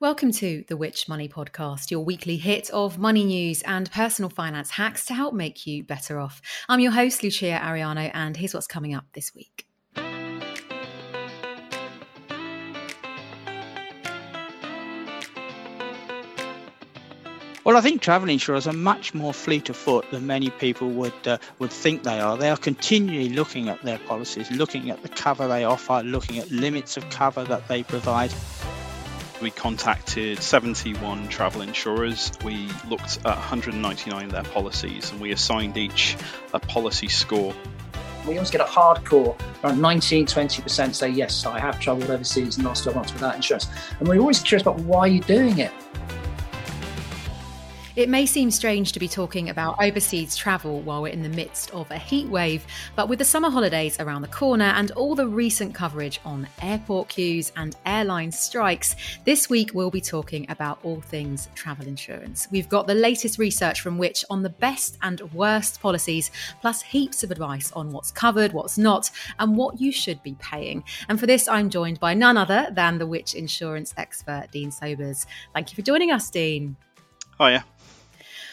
Welcome to the Which Money Podcast, your weekly hit of money news and personal finance hacks to help make you better off. I'm your host, Lucia Ariano, and here's what's coming up this week. Well, I think travel insurers are much more fleet of foot than many people would uh, would think they are. They are continually looking at their policies, looking at the cover they offer, looking at limits of cover that they provide. We contacted 71 travel insurers. We looked at 199 of their policies and we assigned each a policy score. We always get a hardcore, around 19, 20% say, yes, I have travelled overseas in the last 12 months without insurance. And we're always curious about why you're doing it. It may seem strange to be talking about overseas travel while we're in the midst of a heat wave, but with the summer holidays around the corner and all the recent coverage on airport queues and airline strikes, this week we'll be talking about all things travel insurance. We've got the latest research from which on the best and worst policies, plus heaps of advice on what's covered, what's not, and what you should be paying. And for this, I'm joined by none other than the Which insurance expert, Dean Sobers. Thank you for joining us, Dean. Yeah.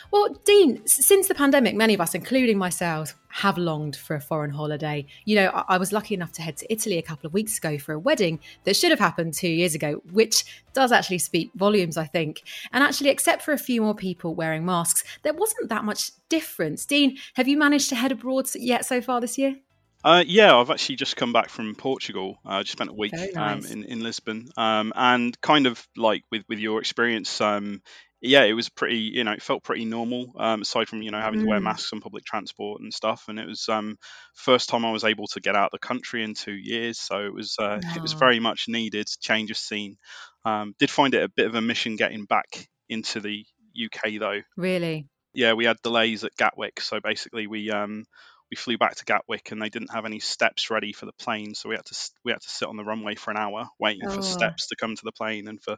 Well, Dean, since the pandemic, many of us, including myself, have longed for a foreign holiday. You know, I was lucky enough to head to Italy a couple of weeks ago for a wedding that should have happened two years ago, which does actually speak volumes, I think. And actually, except for a few more people wearing masks, there wasn't that much difference. Dean, have you managed to head abroad yet so far this year? Uh, yeah, I've actually just come back from Portugal. I uh, just spent a week um, nice. um, in, in Lisbon, um, and kind of like with, with your experience, um, yeah, it was pretty, you know, it felt pretty normal. Um, aside from you know having mm. to wear mm. masks on public transport and stuff, and it was um, first time I was able to get out of the country in two years, so it was uh, it was very much needed change of scene. Um, did find it a bit of a mission getting back into the UK though. Really? Yeah, we had delays at Gatwick, so basically we um, we flew back to Gatwick and they didn't have any steps ready for the plane, so we had to we had to sit on the runway for an hour waiting oh. for steps to come to the plane and for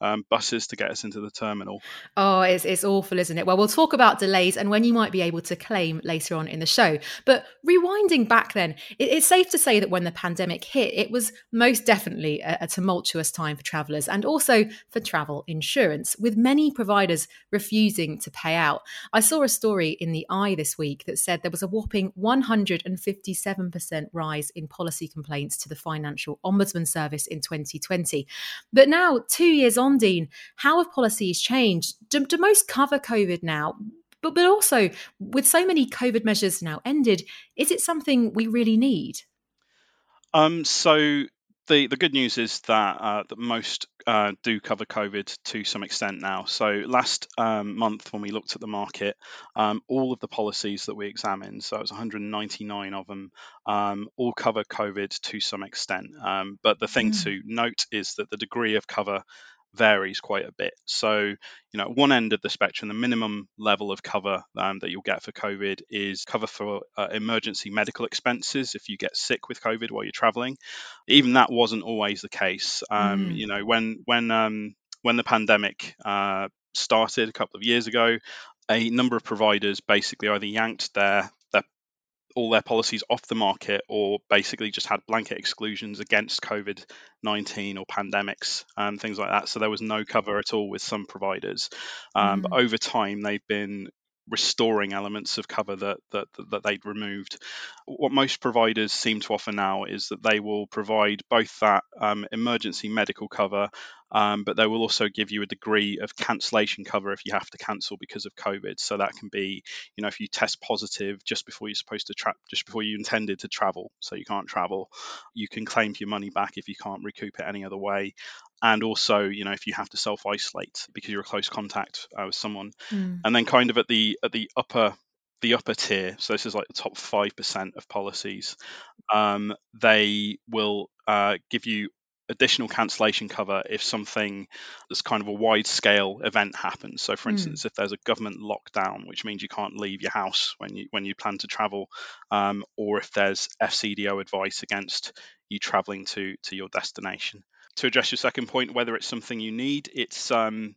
um, buses to get us into the terminal. Oh, it's, it's awful, isn't it? Well, we'll talk about delays and when you might be able to claim later on in the show. But rewinding back then, it, it's safe to say that when the pandemic hit, it was most definitely a, a tumultuous time for travellers and also for travel insurance, with many providers refusing to pay out. I saw a story in the i this week that said there was a whopping 157% rise in policy complaints to the Financial Ombudsman Service in 2020. But now, two years on, on, Dean, how have policies changed? Do, do most cover COVID now? But, but also, with so many COVID measures now ended, is it something we really need? Um, so the the good news is that uh, that most uh, do cover COVID to some extent now. So last um, month when we looked at the market, um, all of the policies that we examined, so it was 199 of them, um, all cover COVID to some extent. Um, but the thing mm. to note is that the degree of cover varies quite a bit. So, you know, one end of the spectrum, the minimum level of cover um, that you'll get for COVID is cover for uh, emergency medical expenses if you get sick with COVID while you're traveling. Even that wasn't always the case. Um, mm. You know, when when um, when the pandemic uh, started a couple of years ago, a number of providers basically either yanked their all their policies off the market or basically just had blanket exclusions against COVID 19 or pandemics and things like that. So there was no cover at all with some providers. Um, mm. But over time, they've been restoring elements of cover that, that that they'd removed. What most providers seem to offer now is that they will provide both that um, emergency medical cover, um, but they will also give you a degree of cancellation cover if you have to cancel because of COVID. So that can be, you know, if you test positive just before you're supposed to trap, just before you intended to travel, so you can't travel, you can claim your money back if you can't recoup it any other way and also you know if you have to self isolate because you're a close contact uh, with someone mm. and then kind of at the at the upper the upper tier so this is like the top 5% of policies um, they will uh, give you additional cancellation cover if something that's kind of a wide scale event happens so for mm. instance if there's a government lockdown which means you can't leave your house when you when you plan to travel um, or if there's fcdo advice against you traveling to to your destination to address your second point, whether it's something you need, it's um,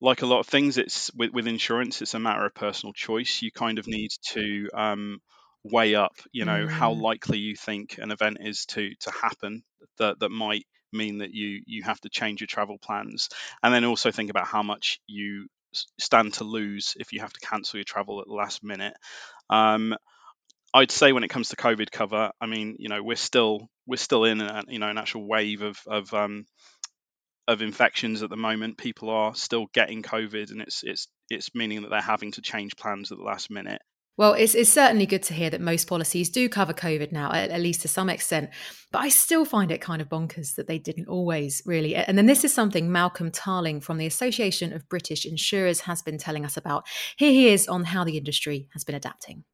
like a lot of things. It's with, with insurance, it's a matter of personal choice. You kind of need to um, weigh up, you know, mm. how likely you think an event is to to happen that that might mean that you you have to change your travel plans, and then also think about how much you stand to lose if you have to cancel your travel at the last minute. Um, I'd say when it comes to COVID cover, I mean, you know, we're still we're still in a, you know an actual wave of of um, of infections at the moment. People are still getting COVID, and it's it's it's meaning that they're having to change plans at the last minute. Well, it's, it's certainly good to hear that most policies do cover COVID now, at, at, least to some extent. But I still find it kind of bonkers that they didn't always, really. And then this is something Malcolm Tarling from the Association of British Insurers has been telling us about. Here he is on how the industry has been adapting.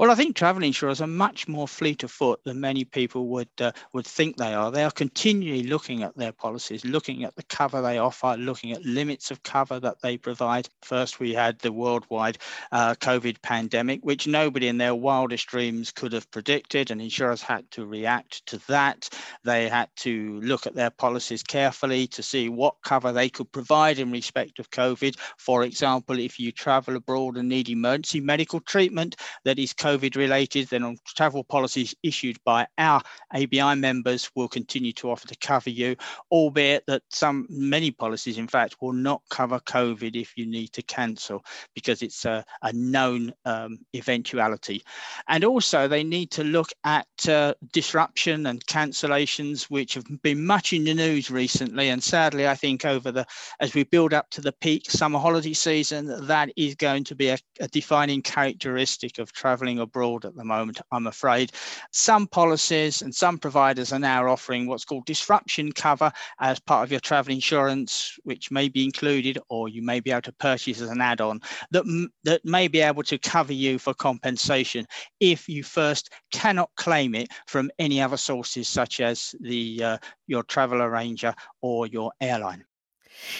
Well, I think travel insurers are much more fleet of foot than many people would uh, would think they are. They are continually looking at their policies, looking at the cover they offer, looking at limits of cover that they provide. First, we had the worldwide uh, COVID pandemic, which nobody in their wildest dreams could have predicted, and insurers had to react to that. They had to look at their policies carefully to see what cover they could provide in respect of COVID. For example, if you travel abroad and need emergency medical treatment that is COVID COVID related, then on travel policies issued by our ABI members will continue to offer to cover you, albeit that some many policies, in fact, will not cover COVID if you need to cancel because it's a, a known um, eventuality. And also, they need to look at uh, disruption and cancellations, which have been much in the news recently. And sadly, I think over the as we build up to the peak summer holiday season, that is going to be a, a defining characteristic of abroad at the moment, I'm afraid. Some policies and some providers are now offering what's called disruption cover as part of your travel insurance, which may be included or you may be able to purchase as an add on that, that may be able to cover you for compensation if you first cannot claim it from any other sources such as the uh, your travel arranger or your airline.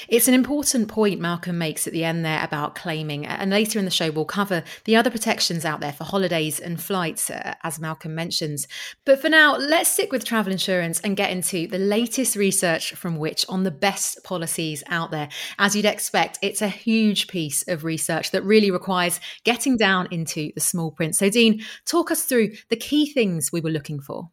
It's an important point Malcolm makes at the end there about claiming, and later in the show we'll cover the other protections out there for holidays and flights, uh, as Malcolm mentions. But for now, let's stick with travel insurance and get into the latest research from which on the best policies out there. As you'd expect, it's a huge piece of research that really requires getting down into the small print. So, Dean, talk us through the key things we were looking for.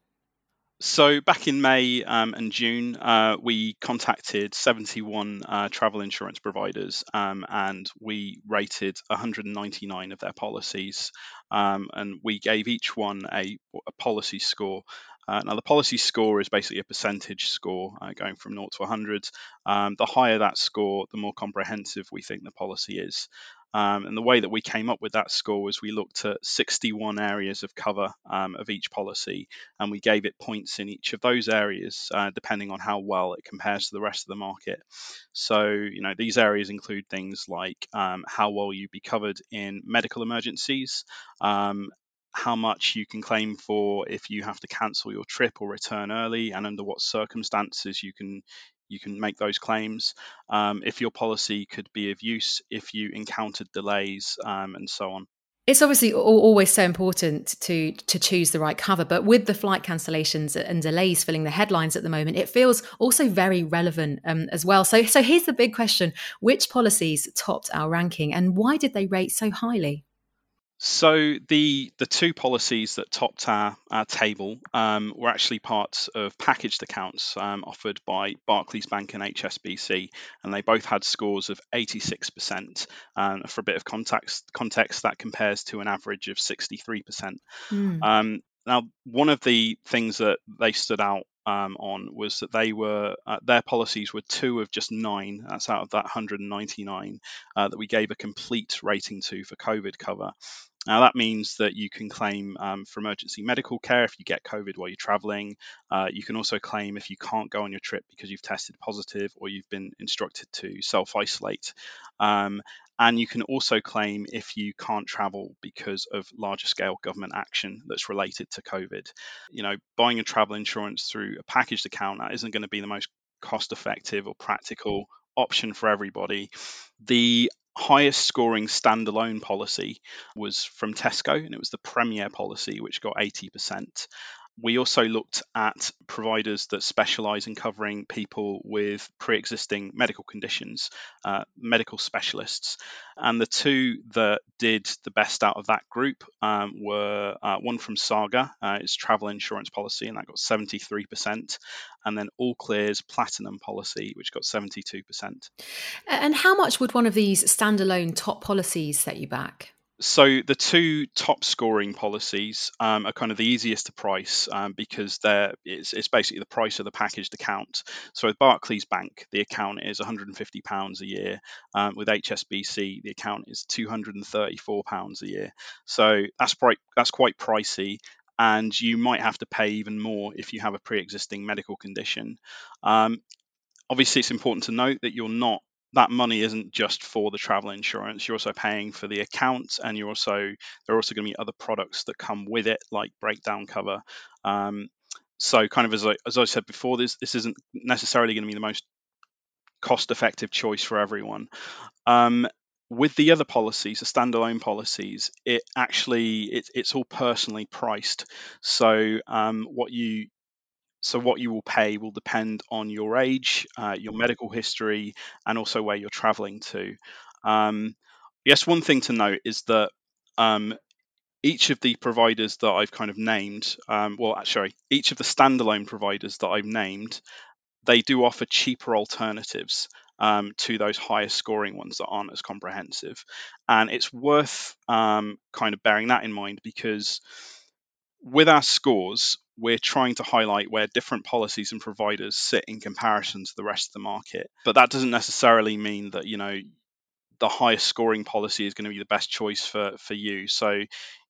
So back in May um, and June, uh, we contacted 71 uh, travel insurance providers um, and we rated 199 of their policies. Um, and we gave each one a, a policy score. Uh, now, the policy score is basically a percentage score uh, going from 0 to 100. Um, the higher that score, the more comprehensive we think the policy is. Um, and the way that we came up with that score was we looked at 61 areas of cover um, of each policy, and we gave it points in each of those areas, uh, depending on how well it compares to the rest of the market. So, you know, these areas include things like um, how well you'd be covered in medical emergencies, um, how much you can claim for if you have to cancel your trip or return early and under what circumstances you can you can make those claims. Um, if your policy could be of use if you encountered delays um, and so on. It's obviously always so important to to choose the right cover, but with the flight cancellations and delays filling the headlines at the moment, it feels also very relevant um, as well. So, so here's the big question: Which policies topped our ranking, and why did they rate so highly? So the the two policies that topped our, our table um, were actually parts of packaged accounts um, offered by Barclays Bank and HSBC, and they both had scores of 86%. Um, for a bit of context, context, that compares to an average of 63%. Mm. Um, now, one of the things that they stood out um, on was that they were uh, their policies were two of just nine. That's out of that 199 uh, that we gave a complete rating to for COVID cover. Now, that means that you can claim um, for emergency medical care if you get COVID while you're traveling. Uh, you can also claim if you can't go on your trip because you've tested positive or you've been instructed to self isolate. Um, and you can also claim if you can't travel because of larger scale government action that's related to COVID. You know, buying a travel insurance through a packaged account that isn't going to be the most cost effective or practical option for everybody. The highest scoring standalone policy was from Tesco, and it was the Premier policy, which got 80%. We also looked at providers that specialize in covering people with pre existing medical conditions, uh, medical specialists. And the two that did the best out of that group um, were uh, one from Saga, uh, it's travel insurance policy, and that got 73%, and then AllClear's Platinum policy, which got 72%. And how much would one of these standalone top policies set you back? So the two top scoring policies um, are kind of the easiest to price um, because they're it's, it's, basically the price of the packaged account. So with Barclays Bank, the account is 150 pounds a year. Um, with HSBC, the account is 234 pounds a year. So that's quite that's quite pricey. And you might have to pay even more if you have a pre-existing medical condition. Um, obviously, it's important to note that you're not that money isn't just for the travel insurance. You're also paying for the account, and you're also there are also going to be other products that come with it, like breakdown cover. Um, so, kind of as I, as I said before, this this isn't necessarily going to be the most cost-effective choice for everyone. Um, with the other policies, the standalone policies, it actually it, it's all personally priced. So um, what you so what you will pay will depend on your age, uh, your medical history, and also where you're traveling to. Um, yes, one thing to note is that um, each of the providers that I've kind of named, um, well, sorry, each of the standalone providers that I've named, they do offer cheaper alternatives um, to those higher scoring ones that aren't as comprehensive. And it's worth um, kind of bearing that in mind because with our scores, we're trying to highlight where different policies and providers sit in comparison to the rest of the market. But that doesn't necessarily mean that, you know, the highest scoring policy is going to be the best choice for for you. So,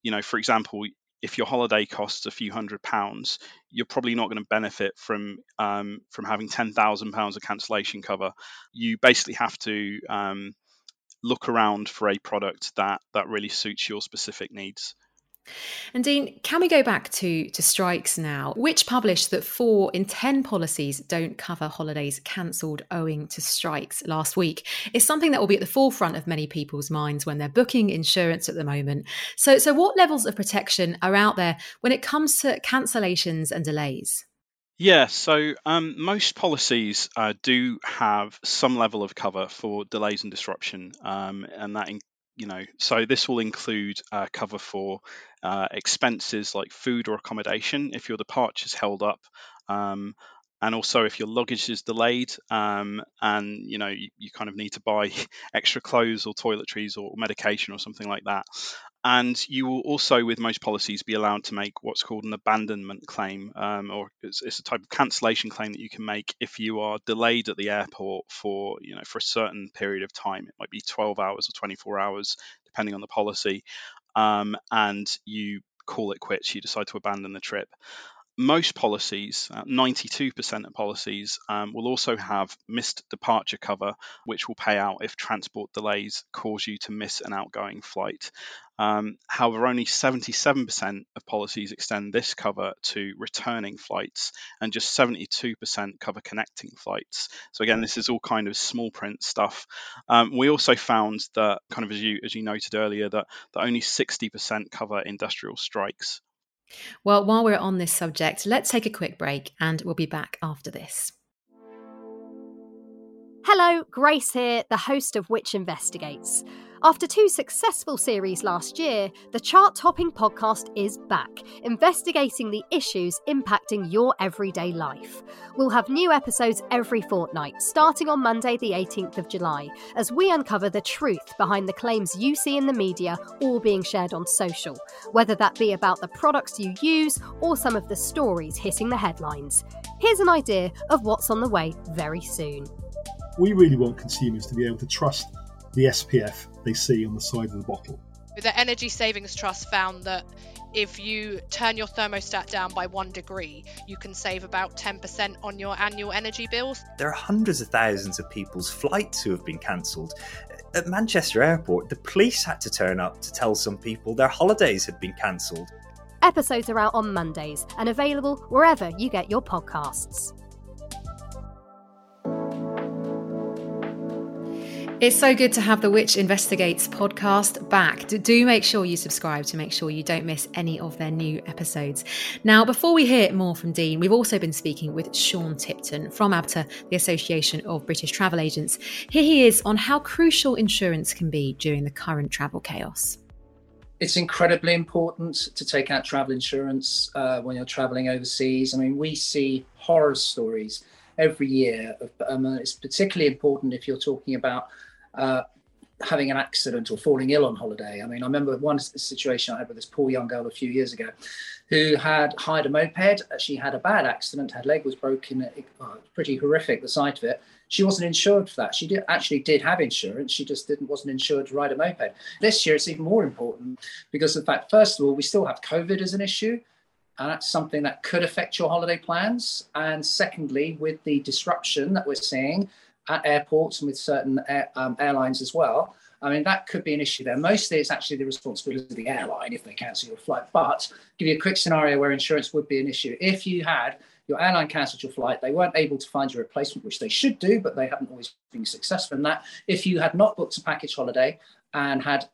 you know, for example, if your holiday costs a few hundred pounds, you're probably not going to benefit from um, from having ten thousand pounds of cancellation cover. You basically have to um, look around for a product that that really suits your specific needs. And Dean, can we go back to, to strikes now, which published that four in 10 policies don't cover holidays cancelled owing to strikes last week is something that will be at the forefront of many people's minds when they're booking insurance at the moment. So, so what levels of protection are out there when it comes to cancellations and delays? Yeah, so um, most policies uh, do have some level of cover for delays and disruption, um, and that in, you know, so this will include uh, cover for uh, expenses like food or accommodation if your departure is held up. Um, and also if your luggage is delayed um, and you know you, you, kind of need to buy extra clothes or toiletries or medication or something like that and you will also with most policies be allowed to make what's called an abandonment claim um, or it's, it's, a type of cancellation claim that you can make if you are delayed at the airport for you know for a certain period of time. It might be 12 hours or 24 hours depending on the policy. Um, and you call it quits. You decide to abandon the trip most policies, uh, 92% of policies, um, will also have missed departure cover, which will pay out if transport delays cause you to miss an outgoing flight. Um, however, only 77% of policies extend this cover to returning flights, and just 72% cover connecting flights. So again, this is all kind of small print stuff. Um, we also found that, kind of as you as you noted earlier, that, that only 60% cover industrial strikes. Well, while we're on this subject, let's take a quick break and we'll be back after this. Hello, Grace here, the host of Which Investigates. After two successful series last year, the chart topping podcast is back, investigating the issues impacting your everyday life. We'll have new episodes every fortnight, starting on Monday, the 18th of July, as we uncover the truth behind the claims you see in the media or being shared on social, whether that be about the products you use or some of the stories hitting the headlines. Here's an idea of what's on the way very soon. We really want consumers to be able to trust the SPF they see on the side of the bottle. The Energy Savings Trust found that if you turn your thermostat down by one degree, you can save about 10% on your annual energy bills. There are hundreds of thousands of people's flights who have been cancelled. At Manchester Airport, the police had to turn up to tell some people their holidays had been cancelled. Episodes are out on Mondays and available wherever you get your podcasts. It's so good to have the Which Investigates podcast back. Do make sure you subscribe to make sure you don't miss any of their new episodes. Now, before we hear more from Dean, we've also been speaking with Sean Tipton from ABTA, the Association of British Travel Agents. Here he is on how crucial insurance can be during the current travel chaos. It's incredibly important to take out travel insurance uh, when you're traveling overseas. I mean, we see horror stories every year. Um, it's particularly important if you're talking about uh, having an accident or falling ill on holiday. I mean, I remember one situation I had with this poor young girl a few years ago who had hired a moped. She had a bad accident, her leg was broken. Oh, pretty horrific, the sight of it. She wasn't insured for that. She did, actually did have insurance. She just didn't wasn't insured to ride a moped. This year, it's even more important because, in fact, first of all, we still have COVID as an issue. And that's something that could affect your holiday plans. And secondly, with the disruption that we're seeing, at airports and with certain air, um, airlines as well. I mean, that could be an issue there. Mostly it's actually the responsibility of the airline if they cancel your flight. But give you a quick scenario where insurance would be an issue. If you had your airline cancelled your flight, they weren't able to find your replacement, which they should do, but they haven't always been successful in that. If you had not booked a package holiday and had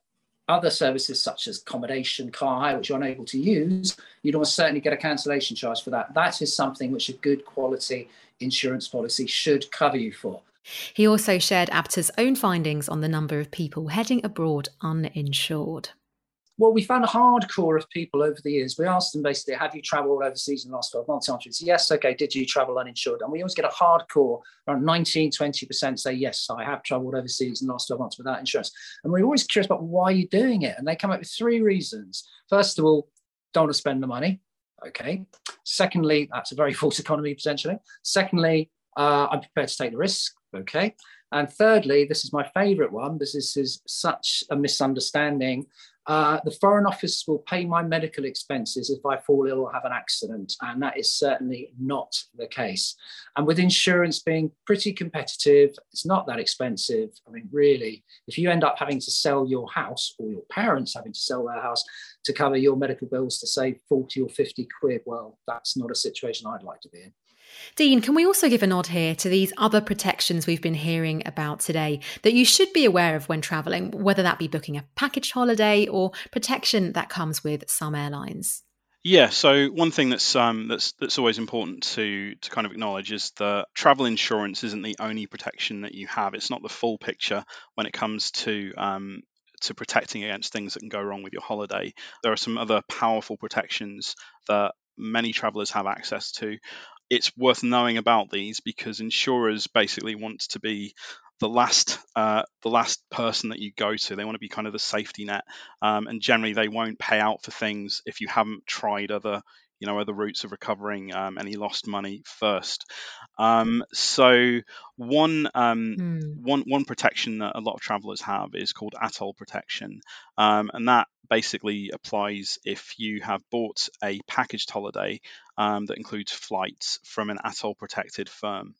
other services such as accommodation, car hire, which you're unable to use, you'd almost certainly get a cancellation charge for that. That is something which a good quality insurance policy should cover you for. He also shared ABTA's own findings on the number of people heading abroad uninsured. Well, we found a hardcore of people over the years. We asked them basically, have you travelled overseas in the last 12 months? The answer is yes. Okay. Did you travel uninsured? And we always get a hardcore, around 19, 20% say, yes, I have travelled overseas in the last 12 months without insurance. And we're always curious about why you're doing it. And they come up with three reasons. First of all, don't want to spend the money. Okay. Secondly, that's a very false economy potentially. Secondly, uh, I'm prepared to take the risk. Okay. And thirdly, this is my favorite one this is such a misunderstanding. Uh, the Foreign Office will pay my medical expenses if I fall ill or have an accident. And that is certainly not the case. And with insurance being pretty competitive, it's not that expensive. I mean, really, if you end up having to sell your house or your parents having to sell their house to cover your medical bills to save 40 or 50 quid, well, that's not a situation I'd like to be in. Dean, can we also give a nod here to these other protections we've been hearing about today that you should be aware of when travelling, whether that be booking a package holiday or protection that comes with some airlines? Yeah, so one thing that's um, that's that's always important to to kind of acknowledge is that travel insurance isn't the only protection that you have. It's not the full picture when it comes to um, to protecting against things that can go wrong with your holiday. There are some other powerful protections that many travelers have access to it's worth knowing about these because insurers basically want to be the last uh, the last person that you go to. They want to be kind of the safety net, um, and generally they won't pay out for things if you haven't tried other you know other routes of recovering um, any lost money first. Um, so one, um, mm. one one protection that a lot of travelers have is called ATOL protection, um, and that basically applies if you have bought a packaged holiday um, that includes flights from an ATOL protected firm.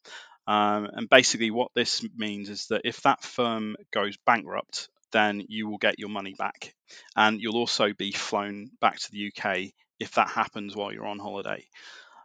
Um, and basically, what this means is that if that firm goes bankrupt, then you will get your money back, and you'll also be flown back to the UK if that happens while you're on holiday.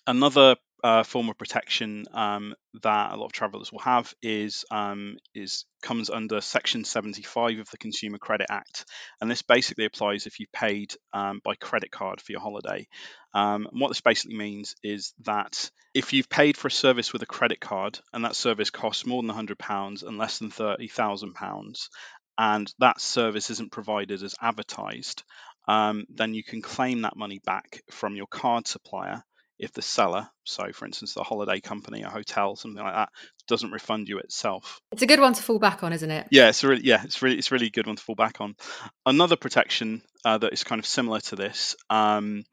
Another uh, form of protection um, that a lot of travellers will have is um, is comes under Section 75 of the Consumer Credit Act, and this basically applies if you paid um, by credit card for your holiday. Um, and what this basically means is that if you've paid for a service with a credit card and that service costs more than £100 and less than £30,000, and that service isn't provided as advertised, um, then you can claim that money back from your card supplier if the seller, so for instance, the holiday company, a hotel, something like that, doesn't refund you itself. It's a good one to fall back on, isn't it? Yeah, it's really yeah, it's really it's really good one to fall back on. Another protection uh, that is kind of similar to this um,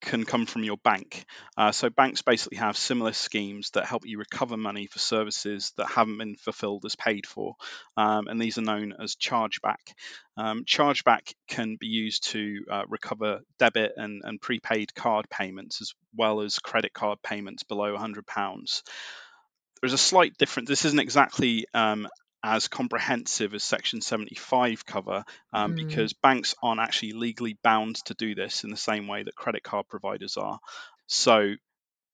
can come from your bank. Uh, so banks basically have similar schemes that help you recover money for services that haven't been fulfilled as paid for, um, and these are known as chargeback. Um, chargeback can be used to uh, recover debit and, and prepaid card payments as well as credit card payments below £100 there's a slight difference. This isn't exactly um, as comprehensive as Section 75 cover um, mm. because banks aren't actually legally bound to do this in the same way that credit card providers are. So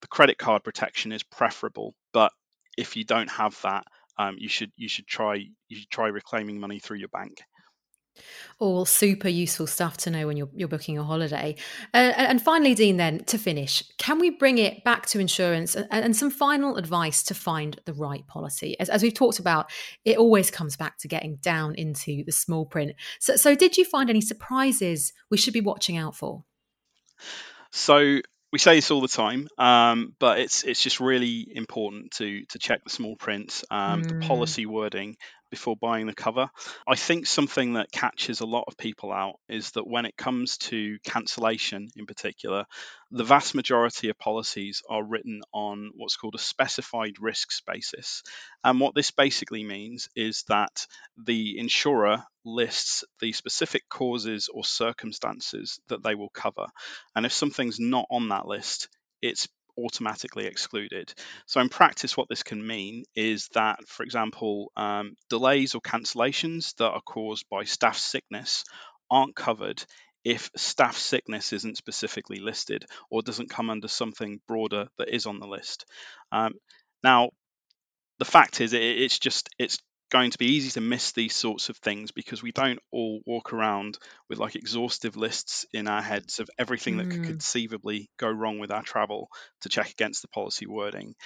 the credit card protection is preferable, but if you don't have that, um, you should you should try you should try reclaiming money through your bank all super useful stuff to know when you're, you're booking a holiday. Uh, and finally, Dean, then to finish, can we bring it back to insurance and, and some final advice to find the right policy? As, as, we've talked about, it always comes back to getting down into the small print. So, so did you find any surprises we should be watching out for? So we say this all the time, um, but it's it's just really important to to check the small print, um, mm. the policy wording, before buying the cover. I think something that catches a lot of people out is that when it comes to cancellation in particular, the vast majority of policies are written on what's called a specified risks basis. And what this basically means is that the insurer lists the specific causes or circumstances that they will cover. And if something's not on that list, it's automatically excluded. So, in practice, what this can mean is that, for example, um, delays or cancellations that are caused by staff sickness aren't covered if staff sickness isn't specifically listed or doesn't come under something broader that is on the list. Um, now, the fact is, it, it's just it's going to be easy to miss these sorts of things because we don't all walk around with like exhaustive lists in our heads of everything mm. that could mm. conceivably go wrong with our travel to check against the policy wording.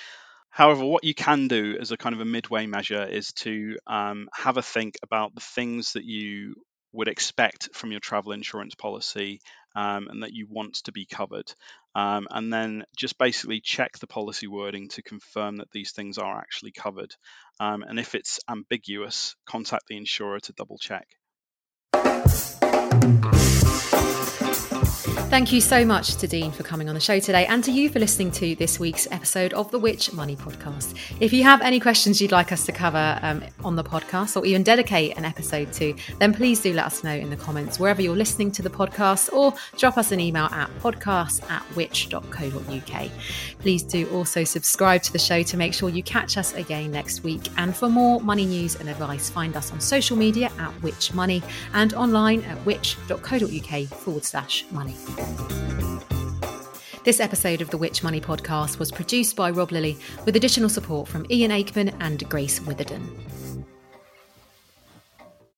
However, what you can do as a kind of a midway measure is to um, have a think about the things that you would expect from your travel insurance policy um, and that you want to be covered. Um, and then just basically check the policy wording to confirm that these things are actually covered. Um, and if it's ambiguous, contact the insurer to double check. Thank you so much to Dean for coming on the show today and to you for listening to this week's episode of the Which Money podcast. If you have any questions you'd like us to cover um, on the podcast or even dedicate an episode to, then please do let us know in the comments wherever you're listening to the podcast or drop us an email at podcast at which.co.uk. Please do also subscribe to the show to make sure you catch us again next week. And for more money news and advice, find us on social media at Which Money and online at which.co.uk forward slash money. This episode of the Which Money podcast was produced by Rob Lilly with additional support from Ian Aikman and Grace Witherden.